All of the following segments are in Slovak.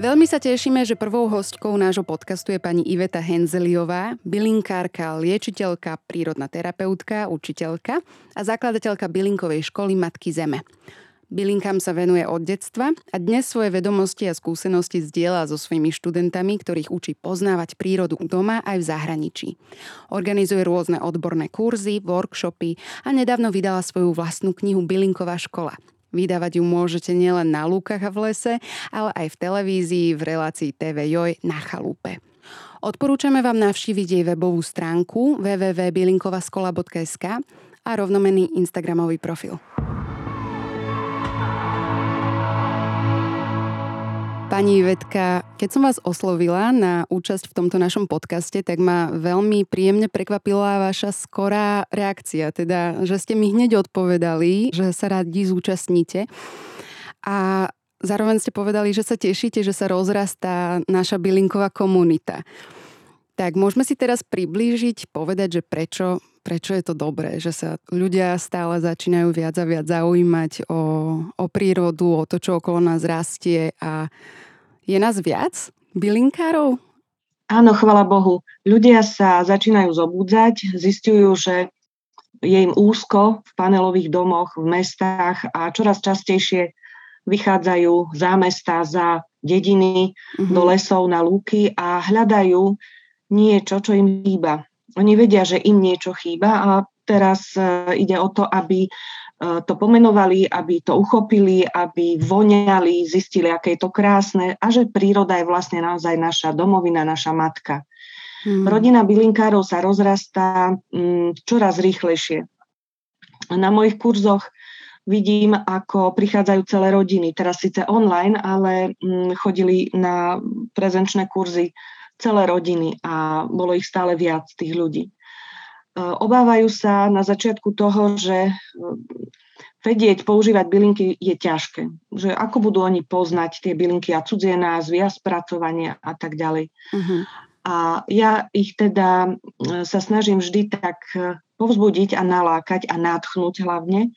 Veľmi sa tešíme, že prvou hostkou nášho podcastu je pani Iveta Henzeliová, bylinkárka, liečiteľka, prírodná terapeutka, učiteľka a zakladateľka bylinkovej školy Matky Zeme. Bylinkám sa venuje od detstva a dnes svoje vedomosti a skúsenosti zdieľa so svojimi študentami, ktorých učí poznávať prírodu doma aj v zahraničí. Organizuje rôzne odborné kurzy, workshopy a nedávno vydala svoju vlastnú knihu Bylinková škola – Vydávať ju môžete nielen na lúkach a v lese, ale aj v televízii v relácii TV Joj na chalúpe. Odporúčame vám navštíviť jej webovú stránku www.bylinkovaskola.sk a rovnomenný Instagramový profil. Pani Vetka, keď som vás oslovila na účasť v tomto našom podcaste, tak ma veľmi príjemne prekvapila vaša skorá reakcia, teda, že ste mi hneď odpovedali, že sa radi zúčastníte. A zároveň ste povedali, že sa tešíte, že sa rozrastá naša bylinková komunita. Tak môžeme si teraz priblížiť, povedať, že prečo, prečo je to dobré, že sa ľudia stále začínajú viac a viac zaujímať o, o prírodu, o to, čo okolo nás rastie a je nás viac bylinkárov? Áno, chvala Bohu. Ľudia sa začínajú zobudzať, zistujú, že je im úzko v panelových domoch, v mestách a čoraz častejšie vychádzajú za mesta, za dediny, mm-hmm. do lesov, na lúky a hľadajú niečo, čo im chýba. Oni vedia, že im niečo chýba a teraz e, ide o to, aby E, to pomenovali, aby to uchopili, aby voňali, zistili, aké je to krásne a že príroda je vlastne naozaj naša domovina, naša matka. Hmm. Rodina bylinkárov sa rozrastá mm, čoraz rýchlejšie. Na mojich kurzoch vidím, ako prichádzajú celé rodiny, teraz síce online, ale mm, chodili na prezenčné kurzy celé rodiny a bolo ich stále viac tých ľudí. E, obávajú sa na začiatku toho, že e, vedieť používať bylinky je ťažké. Že ako budú oni poznať tie bylinky a cudzie názvy a spracovania a tak ďalej. Uh-huh. A ja ich teda e, sa snažím vždy tak povzbudiť a nalákať a nátchnuť hlavne,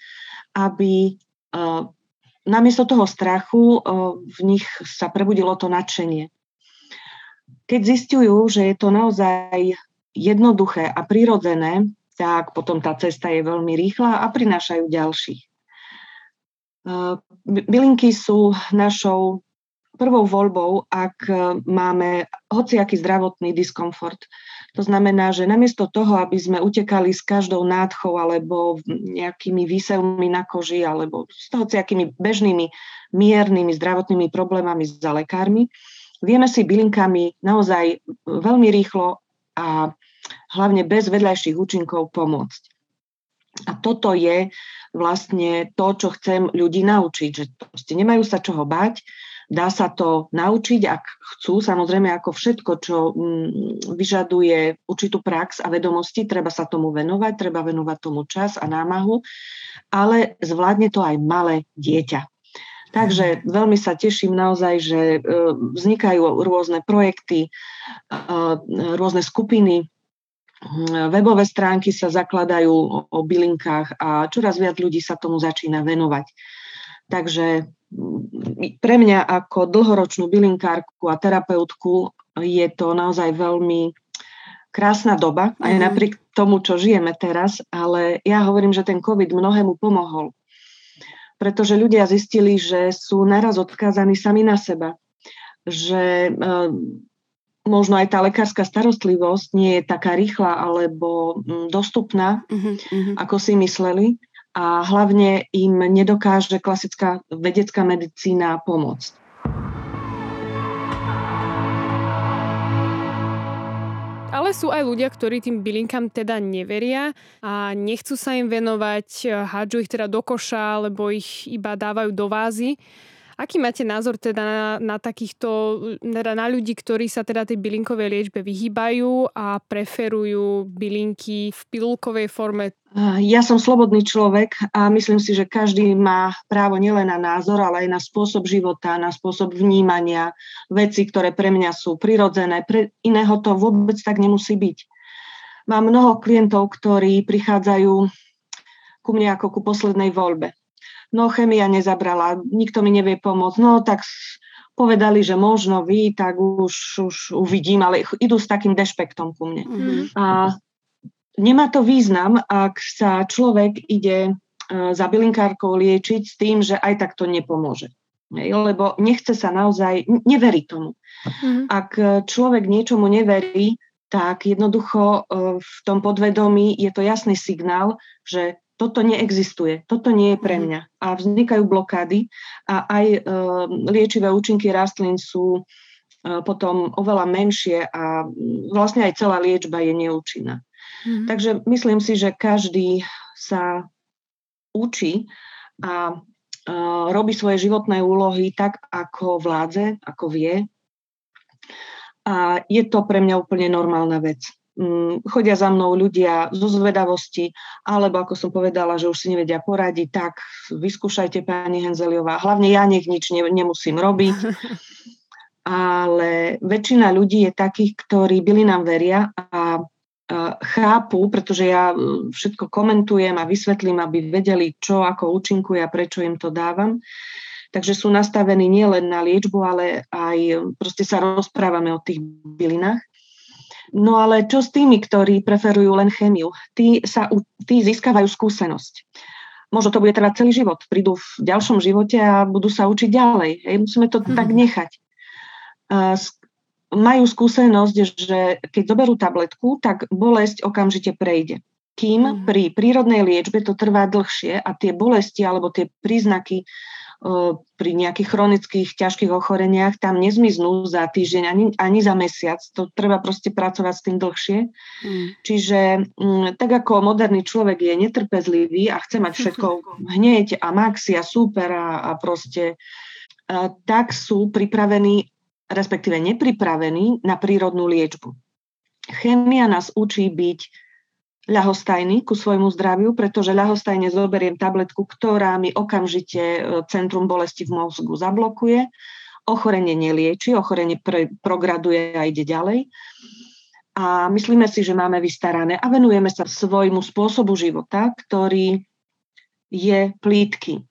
aby namiesto toho strachu v nich sa prebudilo to nadšenie. Keď zistujú, že je to naozaj jednoduché a prirodzené, tak potom tá cesta je veľmi rýchla a prinášajú ďalších. Bylinky sú našou prvou voľbou, ak máme hociaký zdravotný diskomfort. To znamená, že namiesto toho, aby sme utekali s každou nádchou alebo nejakými výsevmi na koži alebo s hociakými bežnými miernymi zdravotnými problémami za lekármi, vieme si bylinkami naozaj veľmi rýchlo a hlavne bez vedľajších účinkov pomôcť. A toto je vlastne to, čo chcem ľudí naučiť, že proste nemajú sa čoho bať, dá sa to naučiť, ak chcú, samozrejme ako všetko, čo mm, vyžaduje určitú prax a vedomosti, treba sa tomu venovať, treba venovať tomu čas a námahu, ale zvládne to aj malé dieťa. Takže veľmi sa teším naozaj, že e, vznikajú rôzne projekty, e, rôzne skupiny, webové stránky sa zakladajú o, bylinkách a čoraz viac ľudí sa tomu začína venovať. Takže pre mňa ako dlhoročnú bylinkárku a terapeutku je to naozaj veľmi krásna doba, aj mm. napriek tomu, čo žijeme teraz, ale ja hovorím, že ten COVID mnohému pomohol. Pretože ľudia zistili, že sú naraz odkázaní sami na seba. Že možno aj tá lekárska starostlivosť nie je taká rýchla alebo mm, dostupná, uh-huh, ako si mysleli a hlavne im nedokáže klasická vedecká medicína pomôcť. Ale sú aj ľudia, ktorí tým bylinkám teda neveria a nechcú sa im venovať, hádžu ich teda do koša, alebo ich iba dávajú do vázy. Aký máte názor teda na, na takýchto, teda na ľudí, ktorí sa teda tej bylinkovej liečbe vyhýbajú a preferujú bylinky v pilulkovej forme? Ja som slobodný človek a myslím si, že každý má právo nielen na názor, ale aj na spôsob života, na spôsob vnímania veci, ktoré pre mňa sú prirodzené. Pre iného to vôbec tak nemusí byť. Mám mnoho klientov, ktorí prichádzajú ku mne ako ku poslednej voľbe. No chemia nezabrala, nikto mi nevie pomôcť. No tak povedali, že možno vy, tak už, už uvidím, ale idú s takým dešpektom ku mne. Mm-hmm. A nemá to význam, ak sa človek ide e, za bylinkárkou liečiť s tým, že aj tak to nepomôže. Lebo nechce sa naozaj, neverí tomu. Mm. Ak človek niečomu neverí, tak jednoducho e, v tom podvedomí je to jasný signál, že toto neexistuje, toto nie je pre mhm. mňa. A vznikajú blokády a aj e, liečivé účinky rastlín sú potom oveľa menšie a vlastne aj celá liečba je neúčinná. Mm-hmm. Takže myslím si, že každý sa učí a uh, robí svoje životné úlohy tak, ako vládze, ako vie. A je to pre mňa úplne normálna vec. Um, chodia za mnou ľudia zo zvedavosti, alebo ako som povedala, že už si nevedia poradiť, tak vyskúšajte pani Henzeliová. Hlavne ja nech nič ne, nemusím robiť. Ale väčšina ľudí je takých, ktorí byli nám veria a chápu, pretože ja všetko komentujem a vysvetlím, aby vedeli, čo ako účinkuje a prečo im to dávam. Takže sú nastavení nielen na liečbu, ale aj proste sa rozprávame o tých bylinách. No ale čo s tými, ktorí preferujú len chemiu? Tí, sa, tí získavajú skúsenosť. Možno to bude trvať celý život. Prídu v ďalšom živote a budú sa učiť ďalej. Hej, musíme to mm. tak nechať majú skúsenosť, že keď zoberú tabletku, tak bolesť okamžite prejde. Kým mm. pri prírodnej liečbe to trvá dlhšie a tie bolesti alebo tie príznaky pri nejakých chronických ťažkých ochoreniach tam nezmiznú za týždeň ani, ani za mesiac. To treba proste pracovať s tým dlhšie. Mm. Čiže m, tak ako moderný človek je netrpezlivý a chce mať všetko hneď a maxi a super a, a proste a, tak sú pripravení respektíve nepripravení na prírodnú liečbu. Chémia nás učí byť ľahostajný ku svojmu zdraviu, pretože ľahostajne zoberiem tabletku, ktorá mi okamžite e, centrum bolesti v mozgu zablokuje, ochorenie nelieči, ochorenie pre, prograduje a ide ďalej. A myslíme si, že máme vystarané a venujeme sa svojmu spôsobu života, ktorý je plítky.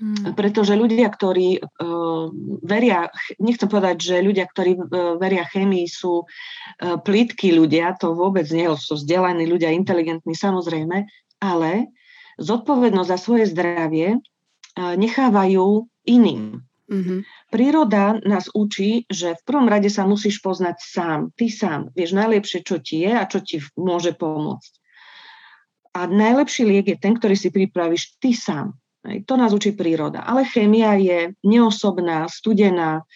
Mm. Pretože ľudia, ktorí uh, veria, nechcem povedať, že ľudia, ktorí uh, veria chémii sú uh, plítky ľudia, to vôbec nie, sú vzdelaní ľudia, inteligentní samozrejme, ale zodpovednosť za svoje zdravie uh, nechávajú iným. Mm-hmm. Príroda nás učí, že v prvom rade sa musíš poznať sám, ty sám. Vieš najlepšie, čo ti je a čo ti môže pomôcť. A najlepší liek je ten, ktorý si pripravíš ty sám. To nás učí príroda. Ale chémia je neosobná, studená,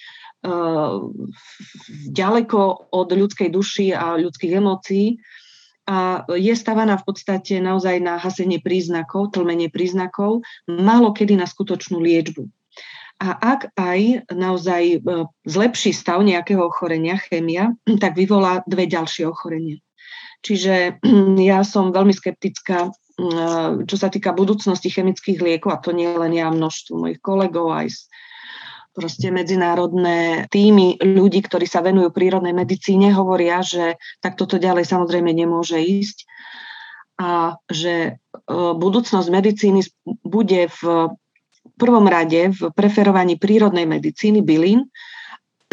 ďaleko od ľudskej duši a ľudských emócií a je stavaná v podstate naozaj na hasenie príznakov, tlmenie príznakov, málo kedy na skutočnú liečbu. A ak aj naozaj e, zlepší stav nejakého ochorenia, chémia, tak vyvolá dve ďalšie ochorenia. Čiže ja som veľmi skeptická čo sa týka budúcnosti chemických liekov, a to nie len ja, množstvo mojich kolegov, aj proste medzinárodné týmy ľudí, ktorí sa venujú prírodnej medicíne, hovoria, že tak toto ďalej samozrejme nemôže ísť a že e, budúcnosť medicíny bude v prvom rade v preferovaní prírodnej medicíny bylín,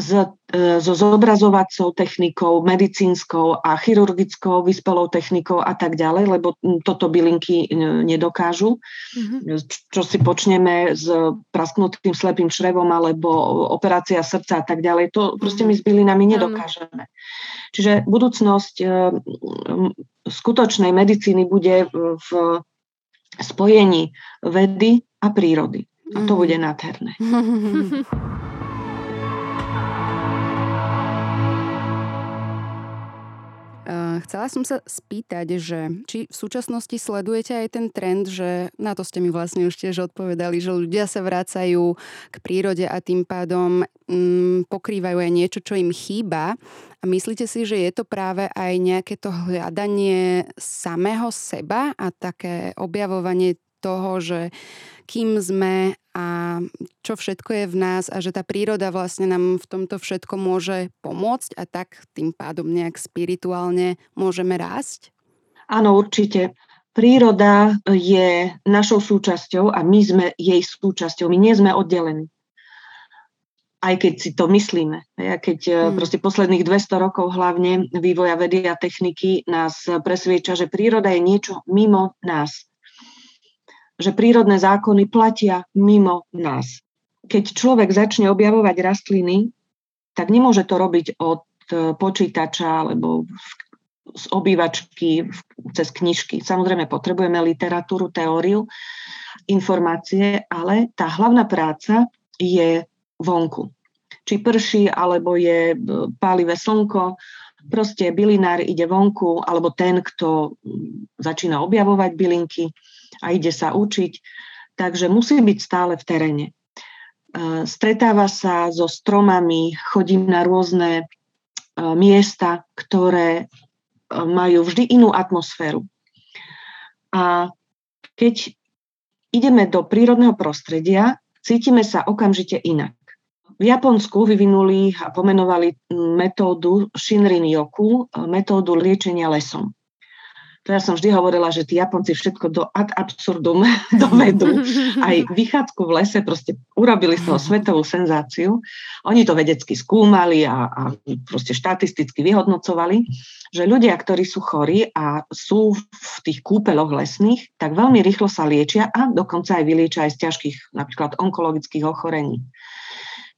s, e, so zobrazovacou technikou, medicínskou a chirurgickou vyspelou technikou a tak ďalej, lebo toto bylinky e, nedokážu. Mm-hmm. Čo si počneme s prasknutým slepým šrevom alebo operácia srdca a tak ďalej, to proste my s bylinami nedokážeme. Čiže budúcnosť skutočnej medicíny bude v spojení vedy a prírody. A to mhm. bude nádherné. chcela som sa spýtať, že či v súčasnosti sledujete aj ten trend, že na to ste mi vlastne už tiež odpovedali, že ľudia sa vracajú k prírode a tým pádom mm, pokrývajú aj niečo, čo im chýba. A myslíte si, že je to práve aj nejaké to hľadanie samého seba a také objavovanie toho, že kým sme a čo všetko je v nás a že tá príroda vlastne nám v tomto všetko môže pomôcť a tak tým pádom nejak spirituálne môžeme rásť? Áno, určite. Príroda je našou súčasťou a my sme jej súčasťou. My nie sme oddelení. Aj keď si to myslíme. A keď eh, hmm. proste posledných 200 rokov hlavne vývoja vedy a techniky nás presvieča, že príroda je niečo mimo nás že prírodné zákony platia mimo nás. Keď človek začne objavovať rastliny, tak nemôže to robiť od e, počítača alebo z obývačky cez knižky. Samozrejme, potrebujeme literatúru, teóriu, informácie, ale tá hlavná práca je vonku. Či prší, alebo je e, pálivé slnko, proste bylinár ide vonku, alebo ten, kto začína objavovať bylinky, a ide sa učiť. Takže musí byť stále v teréne. E, stretáva sa so stromami, chodím na rôzne e, miesta, ktoré e, majú vždy inú atmosféru. A keď ideme do prírodného prostredia, cítime sa okamžite inak. V Japonsku vyvinuli a pomenovali metódu Shinrin Yoku, metódu liečenia lesom. To ja som vždy hovorila, že tí Japonci všetko do ad absurdum dovedú. Aj vychádzku v lese proste urobili z toho svetovú senzáciu. Oni to vedecky skúmali a, a proste štatisticky vyhodnocovali, že ľudia, ktorí sú chorí a sú v tých kúpeloch lesných, tak veľmi rýchlo sa liečia a dokonca aj vyliečia aj z ťažkých napríklad onkologických ochorení.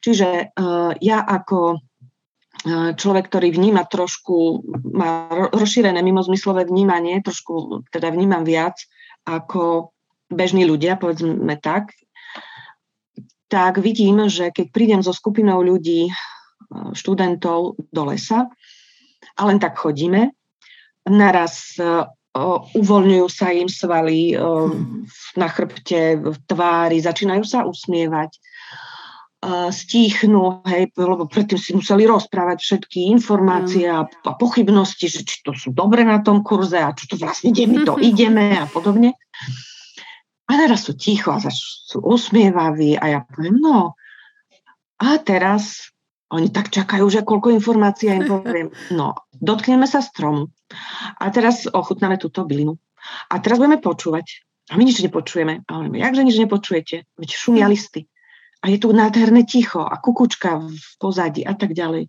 Čiže uh, ja ako človek, ktorý vníma trošku, má rozšírené mimozmyslové vnímanie, trošku teda vnímam viac ako bežní ľudia, povedzme tak, tak vidím, že keď prídem so skupinou ľudí, študentov do lesa a len tak chodíme, naraz uvoľňujú sa im svaly na chrbte, v tvári, začínajú sa usmievať stíchnú, hej, lebo predtým si museli rozprávať všetky informácie a, a pochybnosti, že či to sú dobre na tom kurze a čo to vlastne, kde my to ideme a podobne. A teraz sú ticho a sú usmievaví a ja poviem, no a teraz oni tak čakajú, že koľko informácií ja im poviem. No, dotkneme sa stromu a teraz ochutnáme túto bylinu. A teraz budeme počúvať. A my nič nepočujeme. A hovoríme, jakže nič nepočujete? Veď šumia listy a je tu nádherné ticho a kukučka v pozadí a tak ďalej.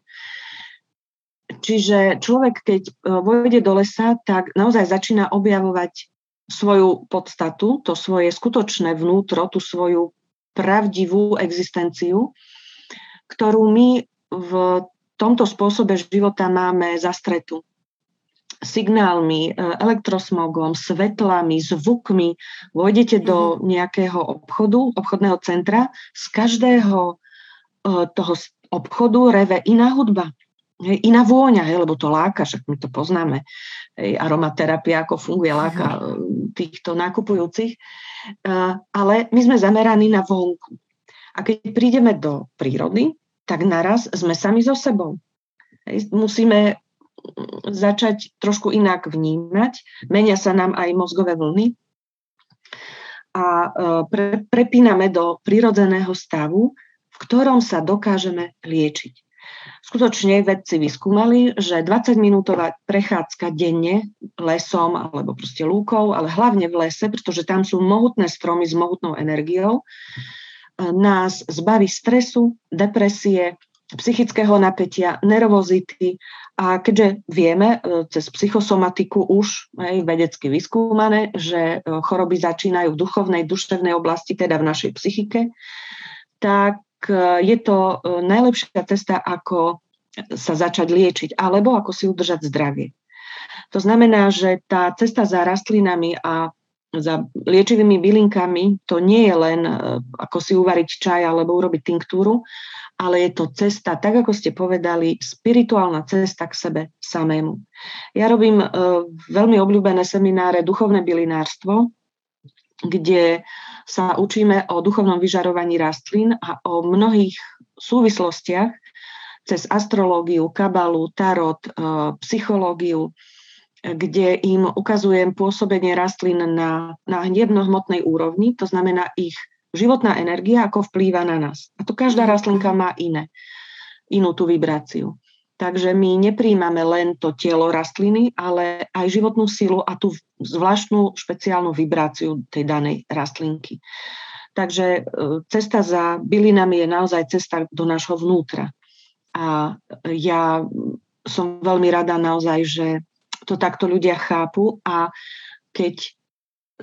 Čiže človek, keď e, vojde do lesa, tak naozaj začína objavovať svoju podstatu, to svoje skutočné vnútro, tú svoju pravdivú existenciu, ktorú my v tomto spôsobe života máme zastretú signálmi, e, elektrosmogom, svetlami, zvukmi, vojdete do mhm. nejakého obchodu, obchodného centra, z každého e, toho obchodu reve iná hudba, hej, iná vôňa, hej, lebo to láka, však my to poznáme, hej, aromaterapia, ako funguje, láka e, týchto nakupujúcich, ale my sme zameraní na vonku. A keď prídeme do prírody, tak naraz sme sami so sebou. Hej, musíme začať trošku inak vnímať. Menia sa nám aj mozgové vlny a e, pre, prepíname do prirodzeného stavu, v ktorom sa dokážeme liečiť. Skutočne vedci vyskúmali, že 20-minútová prechádzka denne lesom alebo proste lúkou, ale hlavne v lese, pretože tam sú mohutné stromy s mohutnou energiou, e, nás zbaví stresu, depresie, psychického napätia, nervozity a keďže vieme e, cez psychosomatiku už aj vedecky vyskúmané, že e, choroby začínajú v duchovnej, duševnej oblasti, teda v našej psychike, tak e, je to najlepšia cesta, ako sa začať liečiť, alebo ako si udržať zdravie. To znamená, že tá cesta za rastlinami a za liečivými bylinkami to nie je len e, ako si uvariť čaj alebo urobiť tinktúru, ale je to cesta, tak ako ste povedali, spirituálna cesta k sebe samému. Ja robím uh, veľmi obľúbené semináre Duchovné bylinárstvo, kde sa učíme o duchovnom vyžarovaní rastlín a o mnohých súvislostiach cez astrológiu, kabalu, tarot, uh, psychológiu, kde im ukazujem pôsobenie rastlín na, na hnebno-hmotnej úrovni, to znamená ich životná energia, ako vplýva na nás. A to každá rastlinka má iné, inú tú vibráciu. Takže my nepríjmame len to telo rastliny, ale aj životnú silu a tú zvláštnu špeciálnu vibráciu tej danej rastlinky. Takže e, cesta za bylinami je naozaj cesta do nášho vnútra. A ja som veľmi rada naozaj, že to takto ľudia chápu a keď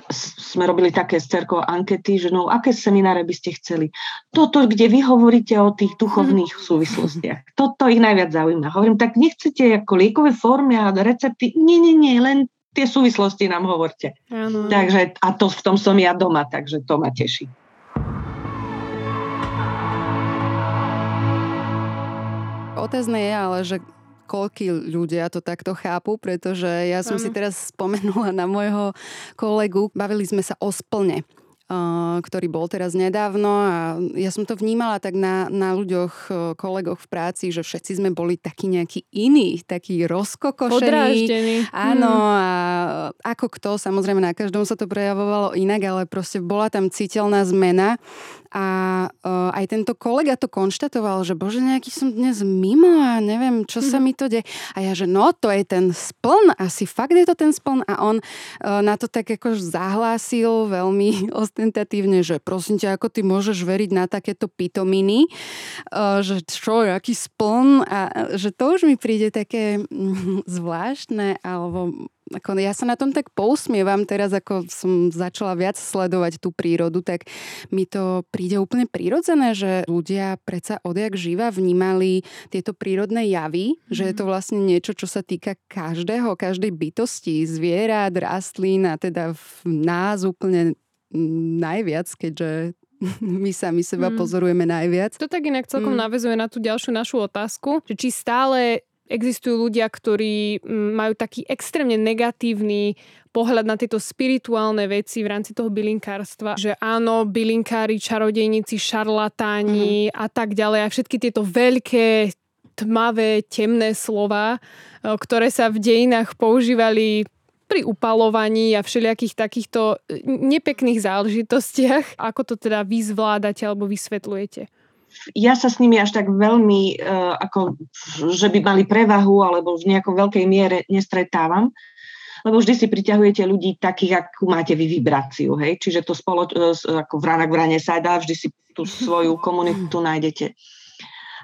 sme robili také s cerkou ankety, že no, aké semináre by ste chceli. Toto, kde vy hovoríte o tých duchovných súvislostiach. Toto ich najviac zaujíma. Hovorím, tak nechcete ako liekové formy a recepty? Nie, nie, nie, len tie súvislosti nám hovorte. Ano. Takže, a to v tom som ja doma, takže to ma teší. Otázne je ale, že koľký ľudia to takto chápu, pretože ja som ano. si teraz spomenula na môjho kolegu, bavili sme sa o splne ktorý bol teraz nedávno a ja som to vnímala tak na, na ľuďoch, kolegoch v práci, že všetci sme boli takí nejakí iní, takí rozkokošení. Áno, hmm. a ako kto, samozrejme na každom sa to prejavovalo inak, ale proste bola tam citeľná zmena a uh, aj tento kolega to konštatoval, že bože, nejaký som dnes mimo a neviem, čo sa mhm. mi to deje. A ja, že no, to je ten spln, asi fakt je to ten spln. A on uh, na to tak ako zahlásil veľmi ostentatívne, že prosím ťa, ako ty môžeš veriť na takéto pitominy, uh, že čo, aký spln a že to už mi príde také mm, zvláštne alebo ako ja sa na tom tak pousmievam teraz, ako som začala viac sledovať tú prírodu, tak mi to príde úplne prirodzené, že ľudia predsa odjak živa vnímali tieto prírodné javy, mm. že je to mhm. vlastne niečo, čo sa týka každého, každej bytosti, zvierat, rastlín a teda v nás úplne najviac, keďže my sami seba hmm. pozorujeme najviac. To tak inak celkom hmm. navezuje na tú ďalšiu našu otázku, že či stále existujú ľudia, ktorí mm, majú taký extrémne negatívny pohľad na tieto spirituálne veci v rámci toho bylinkárstva, že áno, bylinkári, čarodejníci, šarlatáni mm. a tak ďalej a všetky tieto veľké tmavé, temné slova, e, ktoré sa v dejinách používali pri upalovaní a všelijakých takýchto e, nepekných záležitostiach. Ako to teda vy zvládate alebo vysvetľujete? Ja sa s nimi až tak veľmi, uh, ako, že by mali prevahu alebo v nejakom veľkej miere nestretávam, lebo vždy si priťahujete ľudí takých, akú máte vy vibráciu, hej? Čiže to spolo, uh, ako vrana k vrane sa dá, vždy si tú svoju komunitu nájdete.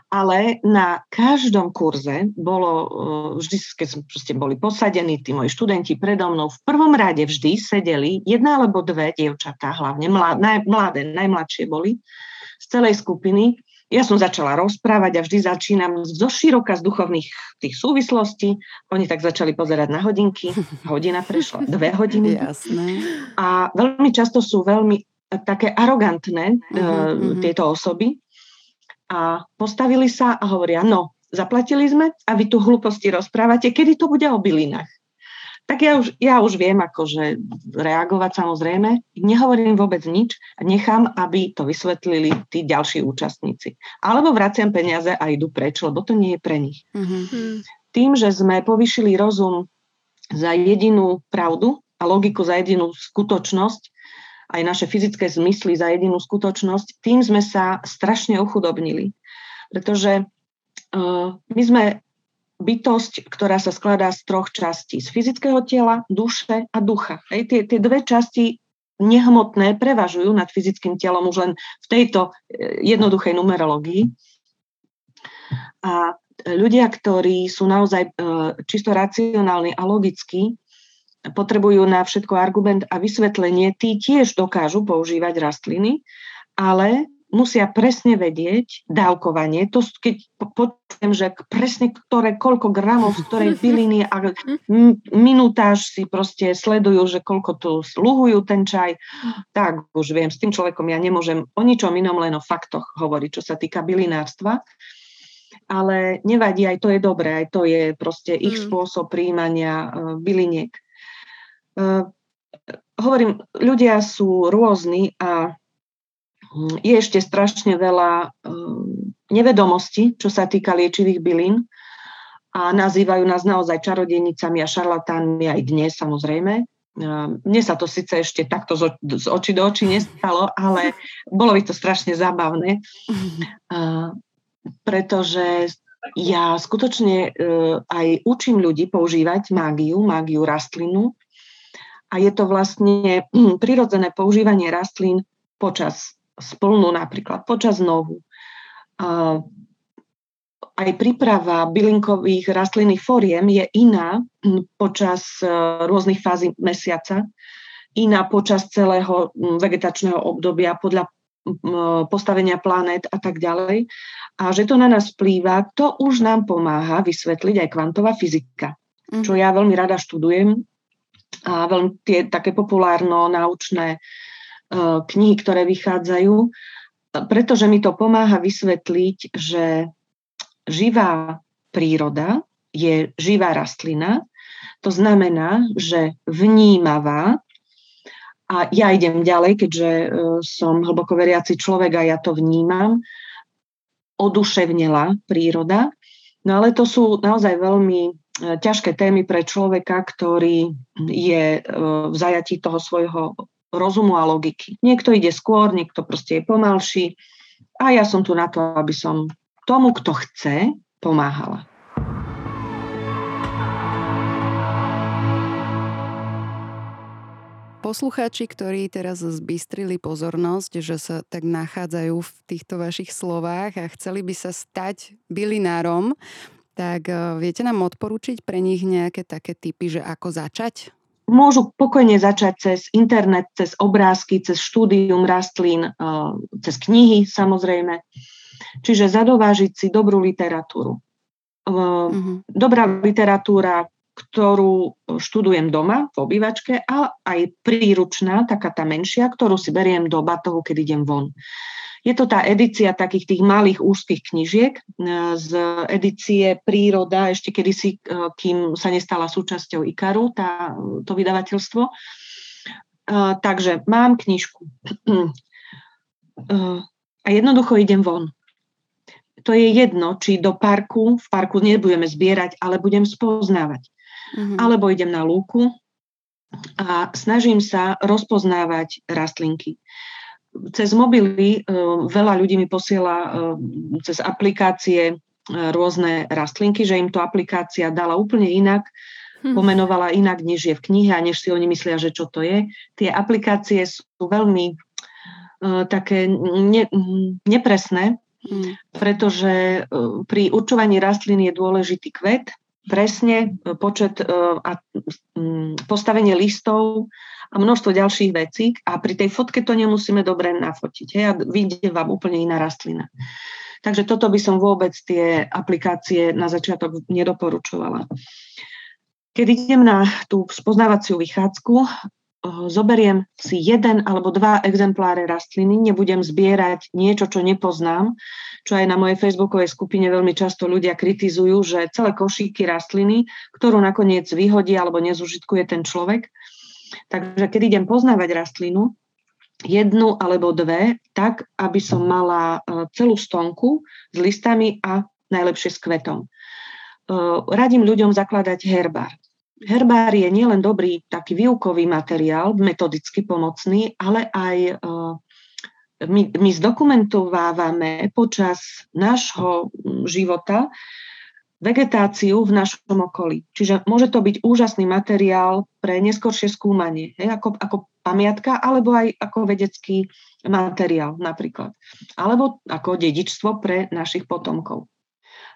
Ale na každom kurze bolo, uh, vždy, keď sme boli posadení, tí moji študenti predo mnou, v prvom rade vždy sedeli jedna alebo dve dievčatá, hlavne mladé, mladé najmladšie boli, z celej skupiny ja som začala rozprávať a vždy začínam zo široka z duchovných tých súvislostí. Oni tak začali pozerať na hodinky. Hodina prešla, dve hodiny. Jasné. A veľmi často sú veľmi také arogantné uh-huh, uh-huh. tieto osoby. A postavili sa a hovoria, no, zaplatili sme a vy tu hlúposti rozprávate, kedy to bude o bylinách tak ja už, ja už viem akože reagovať samozrejme. Nehovorím vôbec nič a nechám, aby to vysvetlili tí ďalší účastníci. Alebo vraciam peniaze a idú preč, lebo to nie je pre nich. Mm-hmm. Tým, že sme povyšili rozum za jedinú pravdu a logiku za jedinú skutočnosť, aj naše fyzické zmysly za jedinú skutočnosť, tým sme sa strašne ochudobnili. Pretože uh, my sme bytosť, ktorá sa skladá z troch častí. Z fyzického tela, duše a ducha. Hej, tie, tie dve časti nehmotné prevažujú nad fyzickým telom už len v tejto e, jednoduchej numerológii. A ľudia, ktorí sú naozaj e, čisto racionálni a logickí, potrebujú na všetko argument a vysvetlenie, tí tiež dokážu používať rastliny, ale musia presne vedieť dávkovanie. To, keď počujem, že presne ktoré, koľko gramov z ktorej byliny a minutáž si proste sledujú, že koľko tu sluhujú ten čaj, tak už viem, s tým človekom ja nemôžem o ničom inom, len o faktoch hovoriť, čo sa týka bylinárstva. Ale nevadí, aj to je dobré, aj to je proste ich mm. spôsob príjmania uh, byliniek. Uh, hovorím, ľudia sú rôzni a je ešte strašne veľa um, nevedomostí, čo sa týka liečivých bylín a nazývajú nás naozaj čarodejnicami a šarlatánmi aj dnes samozrejme. Um, mne sa to síce ešte takto z, očí do očí nestalo, ale bolo by to strašne zábavné, uh, pretože ja skutočne uh, aj učím ľudí používať mágiu, mágiu rastlinu a je to vlastne prirodzené používanie rastlín počas splnú napríklad počas nohu. Aj príprava bylinkových rastlinných fóriem je iná počas e, rôznych fází mesiaca, iná počas celého vegetačného obdobia podľa postavenia planét a tak ďalej. A že to na nás vplýva, to už nám pomáha vysvetliť aj kvantová fyzika, mm. čo ja veľmi rada študujem a veľmi tie také populárno-naučné E, knihy, ktoré vychádzajú, pretože mi to pomáha vysvetliť, že živá príroda je živá rastlina, to znamená, že vnímavá, a ja idem ďalej, keďže e, som hlboko veriaci človek a ja to vnímam, oduševnela príroda, no ale to sú naozaj veľmi e, ťažké témy pre človeka, ktorý je v zajatí toho svojho rozumu a logiky. Niekto ide skôr, niekto proste je pomalší a ja som tu na to, aby som tomu, kto chce, pomáhala. Poslucháči, ktorí teraz zbystrili pozornosť, že sa tak nachádzajú v týchto vašich slovách a chceli by sa stať bylinárom, tak eh, viete nám odporúčiť pre nich nejaké také typy, že ako začať? Môžu pokojne začať cez internet, cez obrázky, cez štúdium rastlín, eh, cez knihy samozrejme. Čiže zadovážiť si dobrú literatúru. Mm-hmm. Dobrá literatúra, ktorú študujem doma v obývačke, a aj príručná, taká tá menšia, ktorú si beriem do batohu, keď idem von. Je to tá edícia takých tých malých úzkých knižiek e, z edície Príroda, ešte kedysi, e, kým sa nestala súčasťou IKARu, tá, to vydavateľstvo. E, takže mám knižku. A jednoducho idem von. To je jedno, či do parku, v parku nebudeme zbierať, ale budem spoznávať. Mm-hmm. Alebo idem na lúku a snažím sa rozpoznávať rastlinky cez mobily e, veľa ľudí mi posiela e, cez aplikácie e, rôzne rastlinky, že im to aplikácia dala úplne inak, hm. pomenovala inak, než je v knihe a než si oni myslia, že čo to je. Tie aplikácie sú veľmi uh, také ne, nepresné, hm. pretože uh, pri určovaní rastlín je dôležitý kvet, presne počet uh, a um, postavenie listov, a množstvo ďalších vecí a pri tej fotke to nemusíme dobre nafotiť. Hej, a vyjde vám úplne iná rastlina. Takže toto by som vôbec tie aplikácie na začiatok nedoporučovala. Keď idem na tú spoznávaciu vychádzku, zoberiem si jeden alebo dva exempláre rastliny, nebudem zbierať niečo, čo nepoznám, čo aj na mojej facebookovej skupine veľmi často ľudia kritizujú, že celé košíky rastliny, ktorú nakoniec vyhodí alebo nezužitkuje ten človek, Takže keď idem poznávať rastlinu, jednu alebo dve, tak, aby som mala e, celú stonku s listami a najlepšie s kvetom. E, radím ľuďom zakladať herbár. Herbár je nielen dobrý taký výukový materiál, metodicky pomocný, ale aj e, my, my zdokumentovávame počas nášho života vegetáciu v našom okolí. Čiže môže to byť úžasný materiál pre neskoršie skúmanie, hej, ako, ako pamiatka, alebo aj ako vedecký materiál napríklad. Alebo ako dedičstvo pre našich potomkov.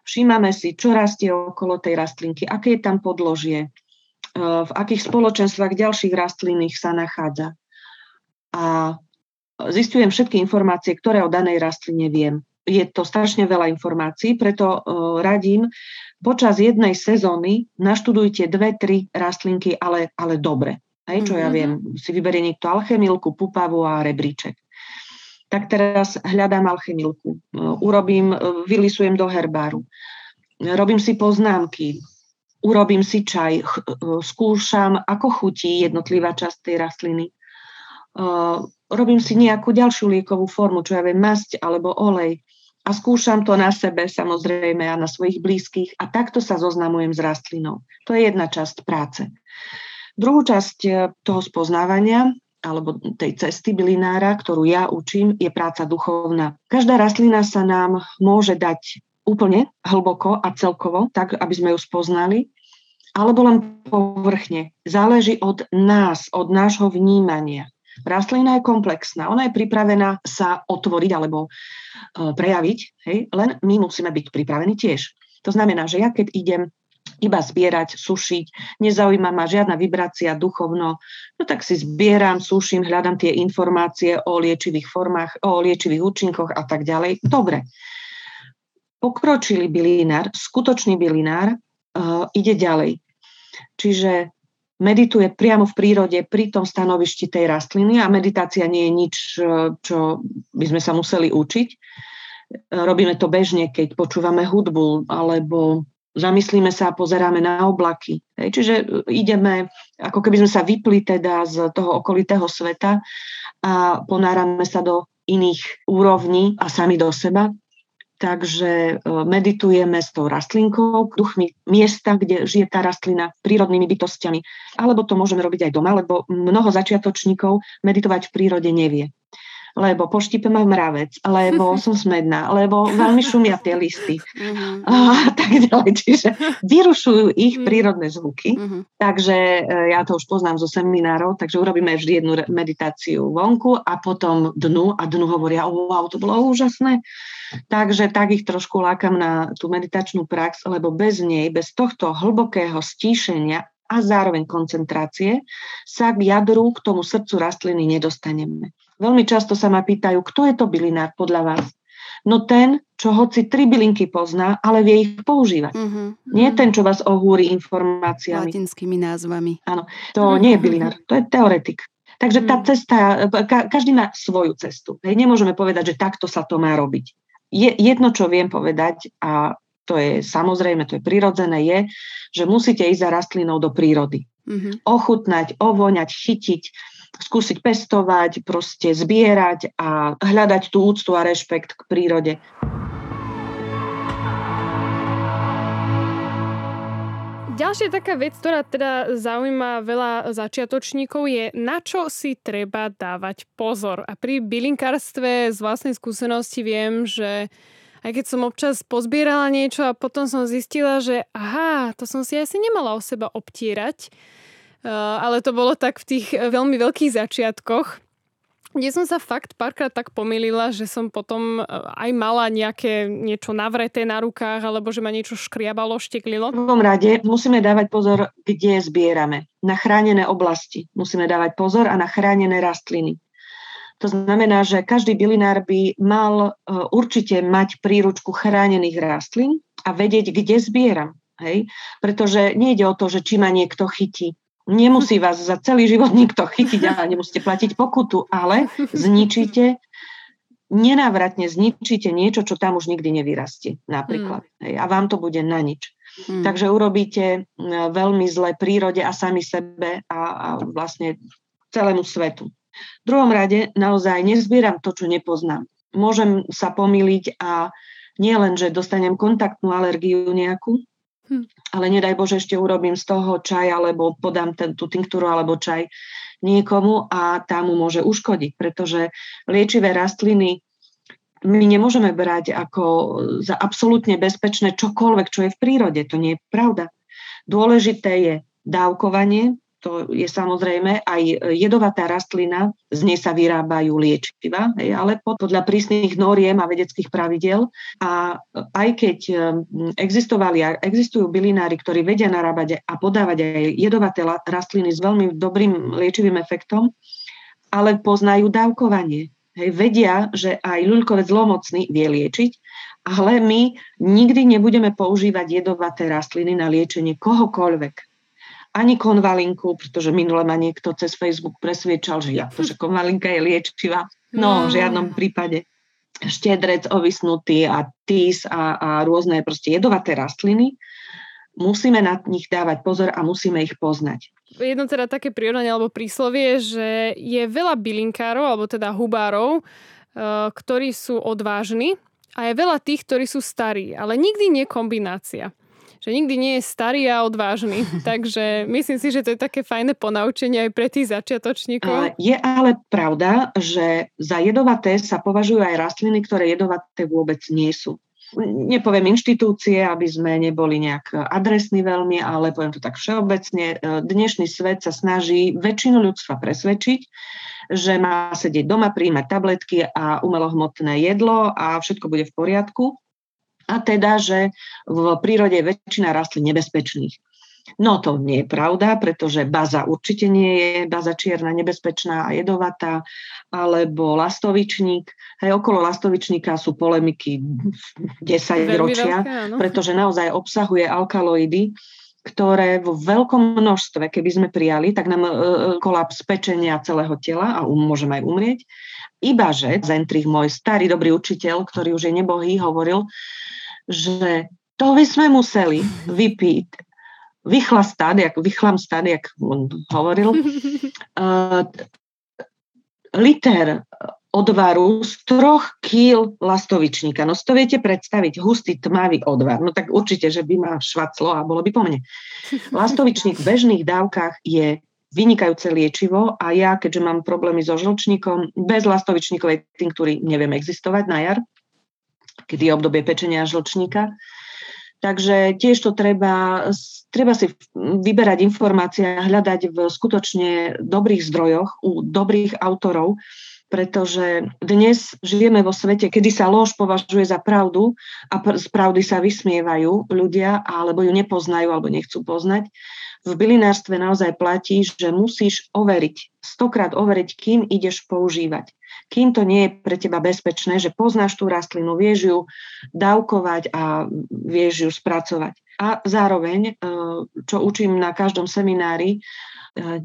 Všímame si, čo rastie okolo tej rastlinky, aké je tam podložie, e, v akých spoločenstvách ďalších rastlinných sa nachádza. A zistujem všetky informácie, ktoré o danej rastline viem. Je to strašne veľa informácií, preto radím, počas jednej sezóny naštudujte dve, tri rastlinky, ale, ale dobre. Hej, čo ja mhm. viem, si vyberie niekto alchemilku, pupavu a rebríček. Tak teraz hľadám alchemilku. Urobím, vylisujem do herbáru. Robím si poznámky, urobím si čaj, skúšam, ako chutí jednotlivá časť tej rastliny. Robím si nejakú ďalšiu liekovú formu, čo ja viem, masť alebo olej a skúšam to na sebe samozrejme a na svojich blízkych a takto sa zoznamujem s rastlinou. To je jedna časť práce. Druhú časť e, toho spoznávania alebo tej cesty bylinára, ktorú ja učím, je práca duchovná. Každá rastlina sa nám môže dať úplne hlboko a celkovo, tak aby sme ju spoznali, alebo len povrchne. Záleží od nás, od nášho vnímania. Rastlina je komplexná, ona je pripravená sa otvoriť alebo e, prejaviť, hej? len my musíme byť pripravení tiež. To znamená, že ja keď idem iba zbierať, sušiť, nezaujíma ma žiadna vibrácia duchovno, no tak si zbieram, suším, hľadám tie informácie o liečivých formách, o liečivých účinkoch a tak ďalej. Dobre. Pokročilý bylinár, skutočný bylinár uh, ide ďalej. Čiže medituje priamo v prírode pri tom stanovišti tej rastliny a meditácia nie je nič, čo by sme sa museli učiť. Robíme to bežne, keď počúvame hudbu alebo zamyslíme sa a pozeráme na oblaky. Čiže ideme, ako keby sme sa vypli teda z toho okolitého sveta a ponárame sa do iných úrovní a sami do seba. Takže e, meditujeme s tou rastlinkou, duchmi miesta, kde žije tá rastlina, prírodnými bytostiami. Alebo to môžeme robiť aj doma, lebo mnoho začiatočníkov meditovať v prírode nevie lebo poštípe ma mravec, lebo som smedná, lebo veľmi šumia tie listy uh-huh. a tak ďalej. Čiže vyrušujú ich uh-huh. prírodné zvuky. Uh-huh. Takže e, ja to už poznám zo seminárov, takže urobíme vždy jednu meditáciu vonku a potom dnu a dnu hovoria, wow, to bolo úžasné. Takže tak ich trošku lákam na tú meditačnú prax, lebo bez nej, bez tohto hlbokého stíšenia a zároveň koncentrácie sa k jadru, k tomu srdcu rastliny nedostaneme. Veľmi často sa ma pýtajú, kto je to bylinár podľa vás? No ten, čo hoci tri bylinky pozná, ale vie ich používať. Uh-huh, Nie ten, čo vás ohúri informáciami. Latinskými názvami. Áno, to uh-huh. nie je bylinár, to je teoretik. Takže tá cesta, každý má svoju cestu. Hej, nemôžeme povedať, že takto sa to má robiť. Je, jedno, čo viem povedať, a to je samozrejme, to je prirodzené, je, že musíte ísť za rastlinou do prírody. Uh-huh. Ochutnať, ovoňať, chytiť, skúsiť pestovať, proste zbierať a hľadať tú úctu a rešpekt k prírode. Ďalšia taká vec, ktorá teda zaujíma veľa začiatočníkov je, na čo si treba dávať pozor. A pri bylinkárstve z vlastnej skúsenosti viem, že aj keď som občas pozbierala niečo a potom som zistila, že aha, to som si asi nemala o seba obtierať, ale to bolo tak v tých eh, veľmi veľkých začiatkoch, kde som sa fakt párkrát tak pomýlila, že som potom eh, aj mala nejaké niečo navreté na rukách, alebo že ma niečo škriabalo, šteklilo. V prvom rade musíme dávať pozor, kde zbierame. Na chránené oblasti musíme dávať pozor a na chránené rastliny. To znamená, že každý bylinár by mal určite mať príručku chránených rastlín a vedieť, kde zbieram. Hej? Pretože nejde o to, že či ma niekto chytí. Nemusí vás za celý život nikto chytiť a nemusíte platiť pokutu, ale zničíte, nenávratne zničíte niečo, čo tam už nikdy nevyrastie napríklad. Hmm. a vám to bude na nič. Hmm. Takže urobíte veľmi zle prírode a sami sebe a, a vlastne celému svetu. V druhom rade naozaj nezbieram to, čo nepoznám. Môžem sa pomýliť a nie len, že dostanem kontaktnú alergiu nejakú, Hm. Ale nedaj Bože, ešte urobím z toho čaj, alebo podám ten, tú tinktúru alebo čaj niekomu a tá mu môže uškodiť, pretože liečivé rastliny my nemôžeme brať ako za absolútne bezpečné čokoľvek, čo je v prírode. To nie je pravda. Dôležité je dávkovanie, to je samozrejme aj jedovatá rastlina, z nej sa vyrábajú liečiva, ale podľa prísnych noriem a vedeckých pravidel. A aj keď um, existovali existujú bylinári, ktorí vedia narábať a podávať aj jedovaté rastliny s veľmi dobrým liečivým efektom, ale poznajú dávkovanie. Hej, vedia, že aj ľuľkovec zlomocný vie liečiť, ale my nikdy nebudeme používať jedovaté rastliny na liečenie kohokoľvek. Ani konvalinku, pretože minule ma niekto cez Facebook presviečal, že ja to, že konvalinka je liečivá. No, v žiadnom prípade. Štedrec ovisnutý a tís a, a rôzne proste jedovaté rastliny. Musíme na nich dávať pozor a musíme ich poznať. Jedno teda také prirodanie alebo príslovie, že je veľa bylinkárov, alebo teda hubárov, e, ktorí sú odvážni a je veľa tých, ktorí sú starí, ale nikdy nie kombinácia že nikdy nie je starý a odvážny. Takže myslím si, že to je také fajné ponaučenie aj pre tých začiatočníkov. Je ale pravda, že za jedovaté sa považujú aj rastliny, ktoré jedovaté vôbec nie sú. Nepoviem inštitúcie, aby sme neboli nejak adresní veľmi, ale poviem to tak všeobecne. Dnešný svet sa snaží väčšinu ľudstva presvedčiť, že má sedieť doma, príjmať tabletky a umelohmotné jedlo a všetko bude v poriadku a teda, že v prírode je väčšina rastlín nebezpečných. No to nie je pravda, pretože baza určite nie je, baza čierna nebezpečná a jedovatá, alebo lastovičník. Hej, okolo lastovičníka sú polemiky 10 Veľmi ročia, pretože naozaj obsahuje alkaloidy, ktoré vo veľkom množstve, keby sme prijali, tak nám e, e kolaps pečenia celého tela a um, môžeme aj umrieť. Ibaže Zentrich, môj starý dobrý učiteľ, ktorý už je nebohý, hovoril, že to by sme museli vypiť, vychlastať, jak vychlamstať, jak on hovoril, uh, liter odvaru z troch kýl lastovičníka. No to viete predstaviť, hustý tmavý odvar. No tak určite, že by ma švaclo a bolo by po mne. Lastovičník v bežných dávkach je vynikajúce liečivo a ja, keďže mám problémy so žlčníkom, bez lastovičníkovej tinktúry neviem existovať na jar kedy je obdobie pečenia žlčníka. Takže tiež to treba, treba si vyberať informácie a hľadať v skutočne dobrých zdrojoch, u dobrých autorov, pretože dnes žijeme vo svete, kedy sa lož považuje za pravdu a z pravdy sa vysmievajú ľudia, alebo ju nepoznajú, alebo nechcú poznať. V bylinárstve naozaj platí, že musíš overiť, stokrát overiť, kým ideš používať kým to nie je pre teba bezpečné, že poznáš tú rastlinu, vieš ju dávkovať a vieš ju spracovať. A zároveň, e, čo učím na každom seminári, e,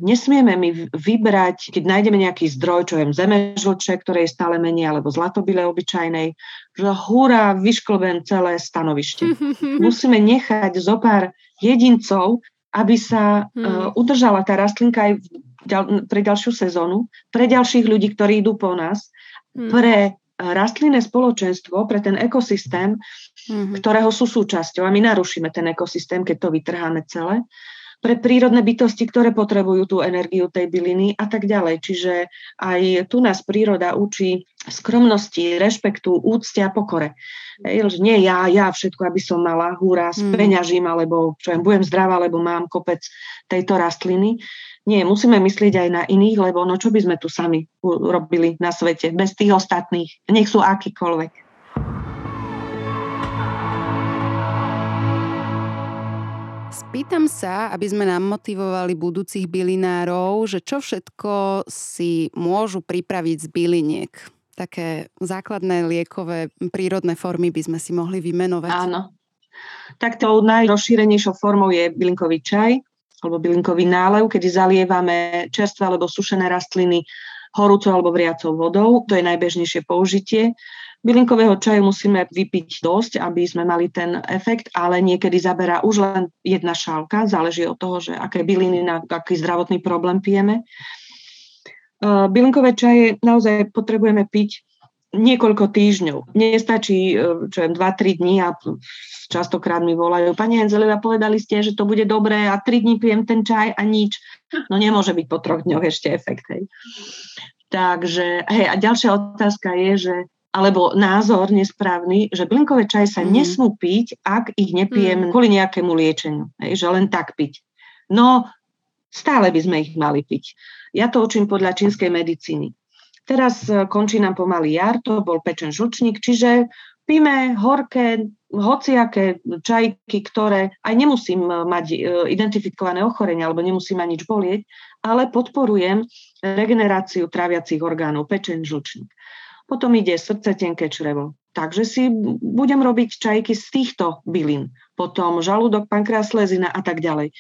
nesmieme my vybrať, keď nájdeme nejaký zdroj, čo je zemežlče, ktoré je stále menej, alebo zlatobile obyčajnej, že húra, vyšklben celé stanovište. Musíme nechať zo pár jedincov, aby sa hmm. uh, udržala tá rastlinka aj pre ďalšiu sezónu, pre ďalších ľudí, ktorí idú po nás, hmm. pre rastlinné spoločenstvo, pre ten ekosystém, hmm. ktorého sú súčasťou a my narušíme ten ekosystém, keď to vytrháme celé, pre prírodné bytosti, ktoré potrebujú tú energiu tej byliny a tak ďalej. Čiže aj tu nás príroda učí skromnosti, rešpektu, úcte a pokore. Ej, nie ja, ja všetko, aby som mala húra, s hmm. peňažím, alebo čo ja, budem zdravá, lebo mám kopec tejto rastliny. Nie, musíme myslieť aj na iných, lebo no čo by sme tu sami robili na svete bez tých ostatných, nech sú akýkoľvek. Spýtam sa, aby sme nám motivovali budúcich bylinárov, že čo všetko si môžu pripraviť z byliniek. Také základné liekové prírodné formy by sme si mohli vymenovať. Áno. Tak tou najrozšírenejšou formou je bylinkový čaj, alebo bylinkový nálev, kedy zalievame čerstvé alebo sušené rastliny horúcou alebo vriacou vodou. To je najbežnejšie použitie. Bylinkového čaju musíme vypiť dosť, aby sme mali ten efekt, ale niekedy zaberá už len jedna šálka, záleží od toho, že aké byliny na aký zdravotný problém pijeme. Bylinkové čaje naozaj potrebujeme piť niekoľko týždňov. Nestačí, e, čo viem, 2-3 dní a častokrát mi volajú, pani Henzelová, povedali ste, že to bude dobré a 3 dní pijem ten čaj a nič. No nemôže byť po troch dňoch ešte efekt. Hej. Takže, hej, a ďalšia otázka je, že alebo názor nesprávny, že blinkové čaje sa mm. nesmú piť, ak ich nepijem mm. kvôli nejakému liečeniu. Hej, že len tak piť. No, stále by sme ich mali piť. Ja to učím podľa čínskej medicíny. Teraz e, končí nám pomaly jar, to bol pečen žlčník, čiže píme horké, hociaké čajky, ktoré aj nemusím mať e, identifikované ochorenie alebo nemusím ma nič bolieť, ale podporujem regeneráciu tráviacich orgánov, pečeň, žlčník. Potom ide srdce, tenké črevo. Takže si budem robiť čajky z týchto bylín. Potom žalúdok, pankreas, slezina a tak ďalej.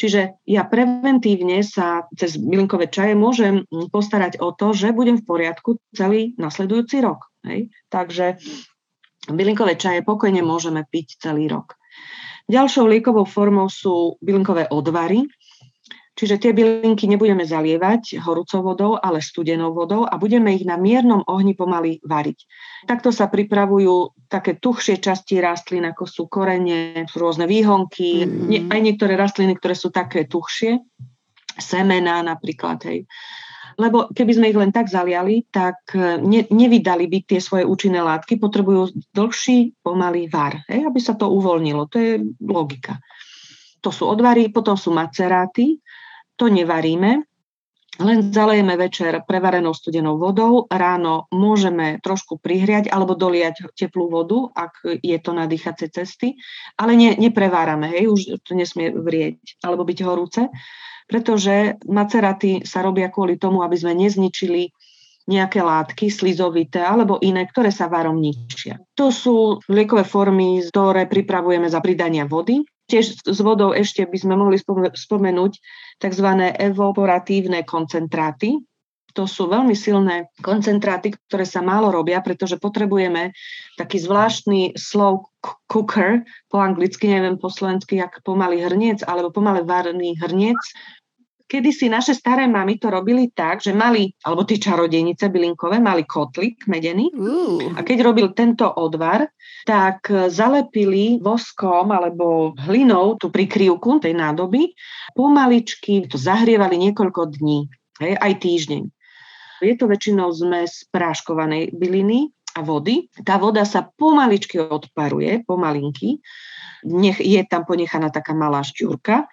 Čiže ja preventívne sa cez bylinkové čaje môžem postarať o to, že budem v poriadku celý nasledujúci rok. Hej? Takže bylinkové čaje pokojne môžeme piť celý rok. Ďalšou liekovou formou sú bylinkové odvary. Čiže tie bylinky nebudeme zalievať horúcou vodou, ale studenou vodou a budeme ich na miernom ohni pomaly variť. Takto sa pripravujú také tuchšie časti rastlín, ako sú korene, sú rôzne výhonky, mm-hmm. aj niektoré rastliny, ktoré sú také tuchšie, semená napríklad. Hej. Lebo keby sme ich len tak zaliali, tak e, ne, nevydali by tie svoje účinné látky, potrebujú dlhší, pomalý var, hej, aby sa to uvoľnilo. To je logika. To sú odvary, potom sú maceráty, to nevaríme, len zalejeme večer prevarenou studenou vodou, ráno môžeme trošku prihriať alebo doliať teplú vodu, ak je to na dýchacie cesty, ale ne, neprevárame, hej, už to nesmie vrieť alebo byť horúce, pretože maceraty sa robia kvôli tomu, aby sme nezničili nejaké látky slizovité alebo iné, ktoré sa varom ničia. To sú liekové formy, ktoré pripravujeme za pridania vody. Tiež s vodou ešte by sme mohli spomenúť tzv. evaporatívne koncentráty. To sú veľmi silné koncentráty, ktoré sa málo robia, pretože potrebujeme taký zvláštny slow cooker, po anglicky, neviem po slovensky, jak pomalý hrniec, alebo pomalý varný hrniec, Kedy si naše staré mamy to robili tak, že mali, alebo tie čarodenice bylinkové, mali kotlik medený uh. a keď robil tento odvar, tak zalepili voskom alebo hlinou tú prikryvku tej nádoby, pomaličky to zahrievali niekoľko dní, hej, aj týždeň. Je to väčšinou zmes práškovanej byliny a vody. Tá voda sa pomaličky odparuje, pomalinky. Nech, je tam ponechaná taká malá šťúrka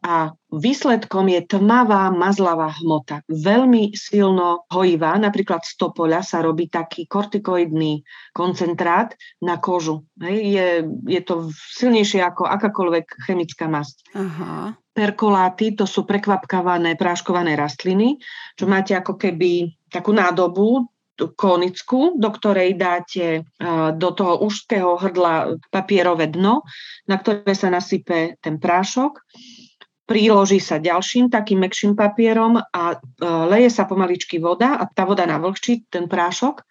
a výsledkom je tmavá mazlavá hmota, veľmi silno hojivá. Napríklad z topoľa sa robí taký kortikoidný koncentrát na kožu. Hej, je, je to silnejšie ako akákoľvek chemická masť. Aha. Perkoláty, to sú prekvapkávané, práškované rastliny, čo máte ako keby takú nádobu, konickú, do ktorej dáte do toho úžského hrdla papierové dno, na ktoré sa nasype ten prášok príloží sa ďalším takým mekším papierom a e, leje sa pomaličky voda a tá voda navlhčí ten prášok.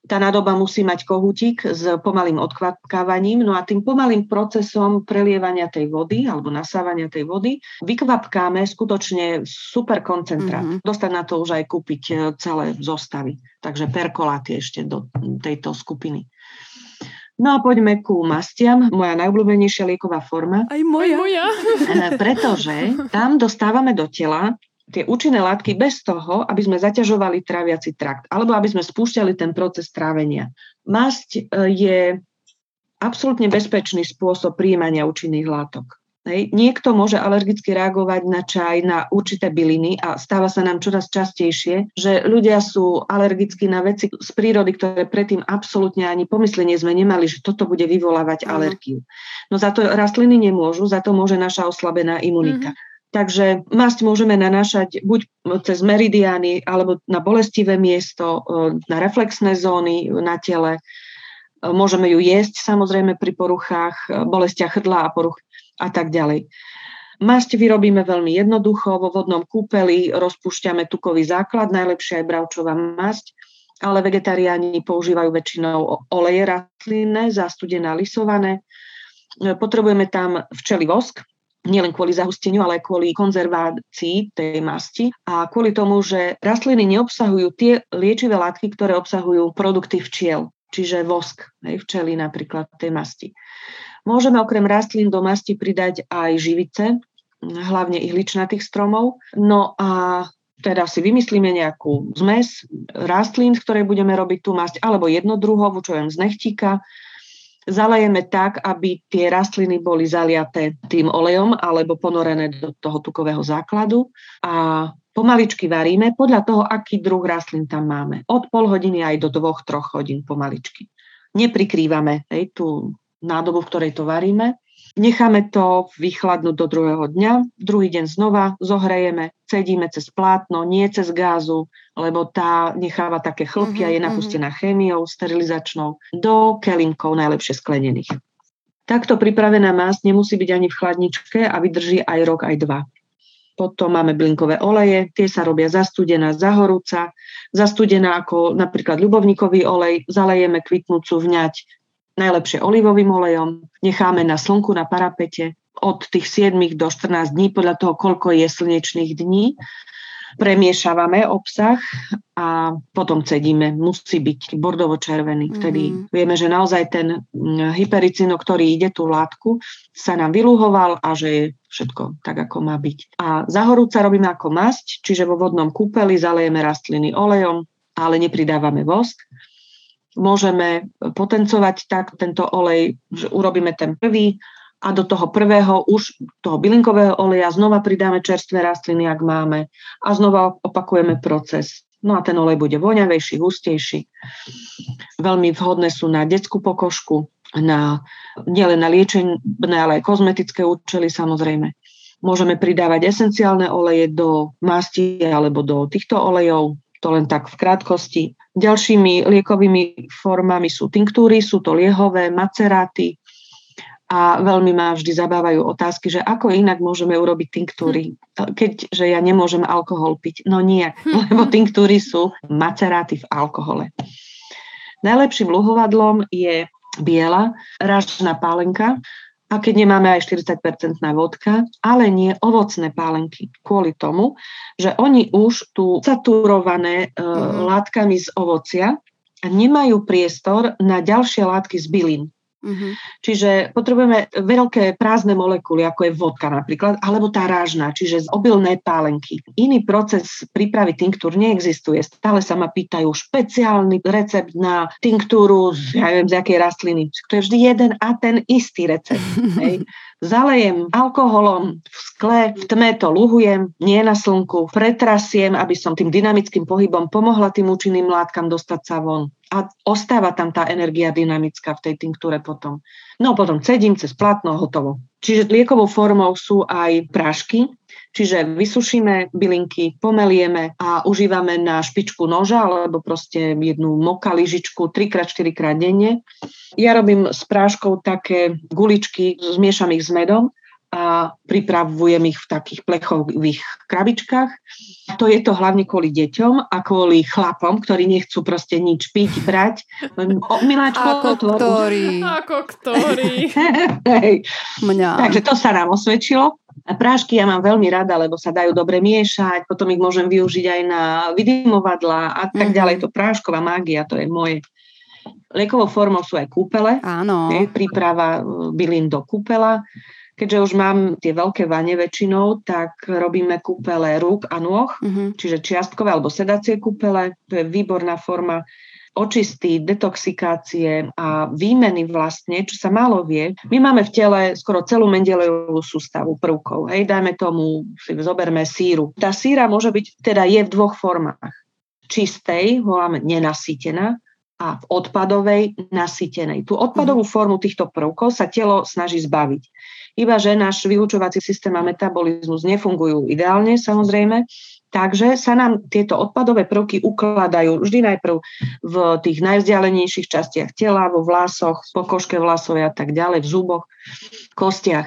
Tá nádoba musí mať kohútik s pomalým odkvapkávaním, no a tým pomalým procesom prelievania tej vody alebo nasávania tej vody vykvapkáme skutočne super koncentrát. Mm-hmm. Dostať na to už aj kúpiť e, celé zostavy. Takže perkoláty ešte do tejto skupiny. No a poďme ku mastiam, moja najobľúbenejšia lieková forma. Aj moja. Aj moja. Eh, pretože tam dostávame do tela tie účinné látky bez toho, aby sme zaťažovali tráviaci trakt, alebo aby sme spúšťali ten proces trávenia. Masť eh, je absolútne bezpečný spôsob príjmania účinných látok. Hej. Niekto môže alergicky reagovať na čaj, na určité byliny a stáva sa nám čoraz častejšie, že ľudia sú alergickí na veci z prírody, ktoré predtým absolútne ani pomyslenie sme nemali, že toto bude vyvolávať uh-huh. alergiu. No za to rastliny nemôžu, za to môže naša oslabená imunita. Uh-huh. Takže masť môžeme nanášať buď cez meridiány, alebo na bolestivé miesto, na reflexné zóny na tele. Môžeme ju jesť samozrejme pri poruchách, bolestiach hrdla a poruch a tak ďalej. Masť vyrobíme veľmi jednoducho, vo vodnom kúpeli rozpúšťame tukový základ, najlepšia je bravčová masť, ale vegetariáni používajú väčšinou oleje rastlinné, zastudené lisované. Potrebujeme tam včeli vosk, nielen kvôli zahusteniu, ale aj kvôli konzervácii tej masti a kvôli tomu, že rastliny neobsahujú tie liečivé látky, ktoré obsahujú produkty včiel, čiže vosk, hej, včely napríklad tej masti. Môžeme okrem rastlín do masti pridať aj živice, hlavne ihličnatých stromov. No a teda si vymyslíme nejakú zmes rastlín, z ktorej budeme robiť tú masť, alebo jednodruhovú, čo viem, z nechtíka. Zalejeme tak, aby tie rastliny boli zaliaté tým olejom alebo ponorené do toho tukového základu a pomaličky varíme podľa toho, aký druh rastlín tam máme. Od pol hodiny aj do dvoch, troch hodín pomaličky. Neprikrývame hej, tú nádobu, v ktorej to varíme. Necháme to vychladnúť do druhého dňa, druhý deň znova zohrejeme, cedíme cez plátno, nie cez gázu, lebo tá necháva také chlpy a je mhm, mhm. napustená chémiou sterilizačnou do kelinkov najlepšie sklenených. Takto pripravená masť nemusí byť ani v chladničke a vydrží aj rok, aj dva. Potom máme blinkové oleje, tie sa robia zastudená, zahorúca. Zastudená ako napríklad ľubovníkový olej, zalejeme kvitnúcu vňať najlepšie olivovým olejom, necháme na slnku na parapete od tých 7 do 14 dní, podľa toho, koľko je slnečných dní premiešavame obsah a potom cedíme. Musí byť bordovo-červený. Vtedy mm-hmm. vieme, že naozaj ten mm, hypericino, ktorý ide tú látku, sa nám vylúhoval a že je všetko tak, ako má byť. A zahorúca robíme ako masť, čiže vo vodnom kúpeli zalejeme rastliny olejom, ale nepridávame vosk. Môžeme potencovať tak tento olej, že urobíme ten prvý, a do toho prvého už toho bylinkového oleja znova pridáme čerstvé rastliny, ak máme a znova opakujeme proces. No a ten olej bude voňavejší, hustejší. Veľmi vhodné sú na detskú pokožku, na, nielen na liečenie, ale aj kozmetické účely samozrejme. Môžeme pridávať esenciálne oleje do masti alebo do týchto olejov, to len tak v krátkosti. Ďalšími liekovými formami sú tinktúry, sú to liehové, maceráty, a veľmi ma vždy zabávajú otázky, že ako inak môžeme urobiť tinktúry, keďže ja nemôžem alkohol piť. No nie, lebo tinktúry sú maceráty v alkohole. Najlepším luhovadlom je biela ražná pálenka, a keď nemáme aj 40% na vodka, ale nie ovocné pálenky. Kvôli tomu, že oni už tu saturované e, mm. látkami z ovocia nemajú priestor na ďalšie látky z bylín. Uh-huh. Čiže potrebujeme veľké prázdne molekuly, ako je vodka napríklad, alebo tá rážna, čiže z obilné pálenky. Iný proces prípravy tinktúr neexistuje. Stále sa ma pýtajú špeciálny recept na tinktúru z, ja neviem, z jakej rastliny. To je vždy jeden a ten istý recept. Hej. Zalejem alkoholom v skle, v tme to luhujem, nie na slnku, pretrasiem, aby som tým dynamickým pohybom pomohla tým účinným látkam dostať sa von a ostáva tam tá energia dynamická v tej tinktúre potom. No potom cedím cez plátno, hotovo. Čiže liekovou formou sú aj prášky, čiže vysušíme bylinky, pomelieme a užívame na špičku noža alebo proste jednu moka lyžičku 3x4 krát denne. Ja robím s práškou také guličky, zmiešam ich s medom a pripravujem ich v takých plechových krabičkách. To je to hlavne kvôli deťom a kvôli chlapom, ktorí nechcú proste nič piť, brať. Miláčko, Ako to ktorý. Ako ktorý. Mňa. Takže to sa nám osvedčilo. A prášky ja mám veľmi rada, lebo sa dajú dobre miešať, potom ich môžem využiť aj na vydymovadla a tak mm-hmm. ďalej. To prášková mágia, to je moje. Liekovou formou sú aj kúpele. Áno. príprava bylín do kúpela. Keďže už mám tie veľké vane väčšinou, tak robíme kúpele rúk a nôh, uh-huh. čiže čiastkové alebo sedacie kúpele. To je výborná forma očistí, detoxikácie a výmeny vlastne, čo sa málo vie. My máme v tele skoro celú Mendelejovú sústavu prvkov. Hej, dajme tomu, si zoberme síru. Tá síra môže byť, teda je v dvoch formách. Čistej, voláme nenasýtená, a v odpadovej nasýtenej. Tú odpadovú mhm. formu týchto prvkov sa telo snaží zbaviť. Iba, že náš vyučovací systém a metabolizmus nefungujú ideálne, samozrejme, Takže sa nám tieto odpadové prvky ukladajú vždy najprv v tých najvzdialenejších častiach tela, vo vlasoch, v pokožke vlasovej a tak ďalej, v zuboch, kostiach.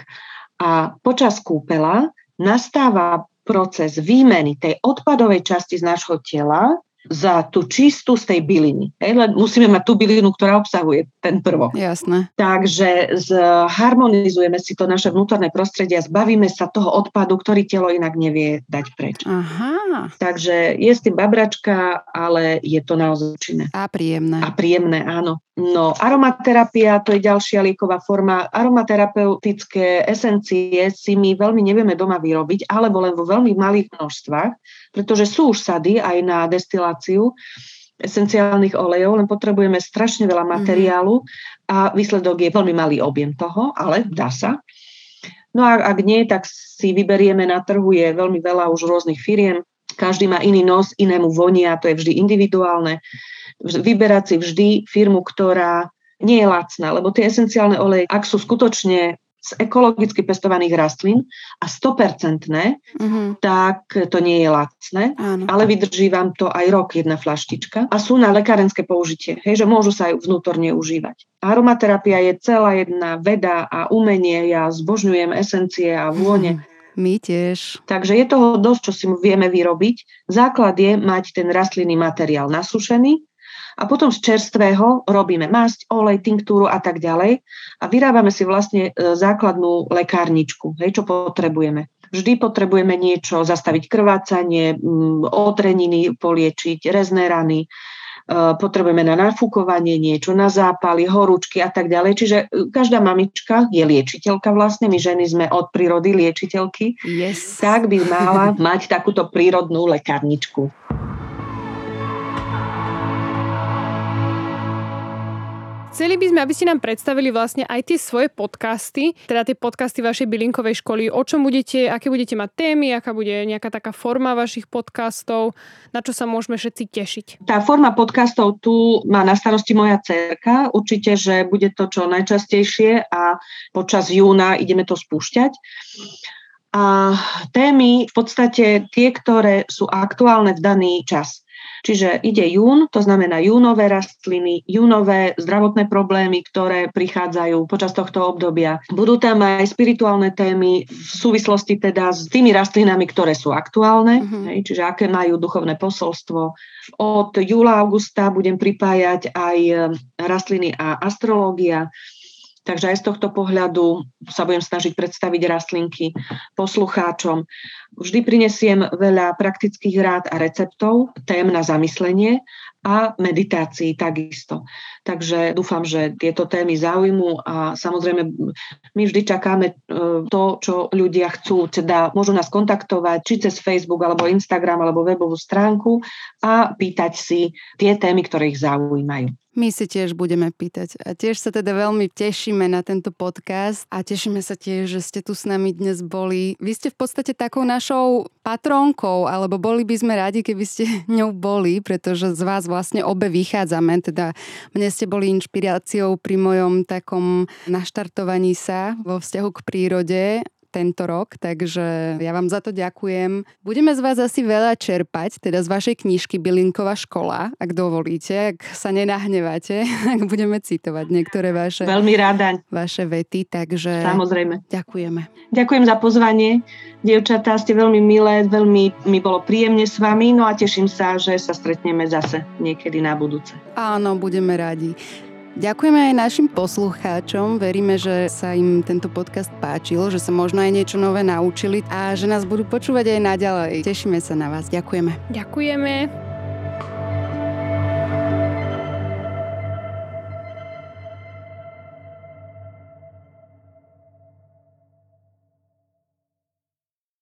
A počas kúpela nastáva proces výmeny tej odpadovej časti z nášho tela za tú čistú z tej byliny. Hej, len musíme mať tú bylinu, ktorá obsahuje ten prvok. Jasné. Takže zharmonizujeme si to naše vnútorné prostredie a zbavíme sa toho odpadu, ktorý telo inak nevie dať preč. Aha. Takže je s tým babračka, ale je to naozaj činné. A príjemné. A príjemné, áno. No, aromaterapia, to je ďalšia lieková forma. Aromaterapeutické esencie si my veľmi nevieme doma vyrobiť, alebo len vo veľmi malých množstvách, pretože sú už sady aj na destiláciu esenciálnych olejov, len potrebujeme strašne veľa mhm. materiálu a výsledok je veľmi malý objem toho, ale dá sa. No a ak nie, tak si vyberieme na trhu, je veľmi veľa už rôznych firiem, každý má iný nos, inému vonia, to je vždy individuálne vyberať si vždy firmu, ktorá nie je lacná, lebo tie esenciálne oleje, ak sú skutočne z ekologicky pestovaných rastlín a 100% mm-hmm. tak to nie je lacné, Áno. ale vydrží vám to aj rok jedna flaštička a sú na lekárenské použitie, hej, že môžu sa aj vnútorne užívať. Aromaterapia je celá jedna veda a umenie, ja zbožňujem esencie a vône. My tiež. Takže je toho dosť, čo si vieme vyrobiť. Základ je mať ten rastlinný materiál nasušený, a potom z čerstvého robíme masť, olej, tinktúru a tak ďalej a vyrábame si vlastne e, základnú lekárničku, hej, čo potrebujeme. Vždy potrebujeme niečo, zastaviť krvácanie, odreniny poliečiť, rezné rany, e, potrebujeme na nafúkovanie niečo, na zápaly, horúčky a tak ďalej. Čiže e, každá mamička je liečiteľka vlastne, my ženy sme od prírody liečiteľky, yes. tak by mala mať takúto prírodnú lekárničku. Chceli by sme, aby ste nám predstavili vlastne aj tie svoje podcasty, teda tie podcasty vašej bylinkovej školy, o čom budete, aké budete mať témy, aká bude nejaká taká forma vašich podcastov, na čo sa môžeme všetci tešiť. Tá forma podcastov tu má na starosti moja cerka. Určite, že bude to čo najčastejšie a počas júna ideme to spúšťať. A témy v podstate tie, ktoré sú aktuálne v daný čas. Čiže ide jún, to znamená júnové rastliny, júnové zdravotné problémy, ktoré prichádzajú počas tohto obdobia. Budú tam aj spirituálne témy v súvislosti teda s tými rastlinami, ktoré sú aktuálne, mm-hmm. hej, čiže aké majú duchovné posolstvo. Od júla, augusta budem pripájať aj e, rastliny a astrológia. Takže aj z tohto pohľadu sa budem snažiť predstaviť rastlinky poslucháčom. Vždy prinesiem veľa praktických rád a receptov, tém na zamyslenie a meditácií takisto. Takže dúfam, že tieto témy zaujmú a samozrejme my vždy čakáme e, to, čo ľudia chcú. Teda môžu nás kontaktovať či cez Facebook alebo Instagram alebo webovú stránku a pýtať si tie témy, ktoré ich zaujímajú. My si tiež budeme pýtať. A tiež sa teda veľmi tešíme na tento podcast a tešíme sa tiež, že ste tu s nami dnes boli. Vy ste v podstate takou našou patrónkou, alebo boli by sme radi, keby ste ňou boli, pretože z vás vlastne obe vychádzame. Teda mne ste boli inšpiráciou pri mojom takom naštartovaní sa vo vzťahu k prírode tento rok, takže ja vám za to ďakujem. Budeme z vás asi veľa čerpať, teda z vašej knižky Bylinková škola, ak dovolíte, ak sa nenahnevate, ak budeme citovať niektoré vaše, Veľmi rada. vaše vety, takže Samozrejme. ďakujeme. Ďakujem za pozvanie. Dievčatá, ste veľmi milé, veľmi mi bolo príjemne s vami, no a teším sa, že sa stretneme zase niekedy na budúce. Áno, budeme radi. Ďakujeme aj našim poslucháčom. Veríme, že sa im tento podcast páčil, že sa možno aj niečo nové naučili a že nás budú počúvať aj naďalej. Tešíme sa na vás. Ďakujeme. Ďakujeme.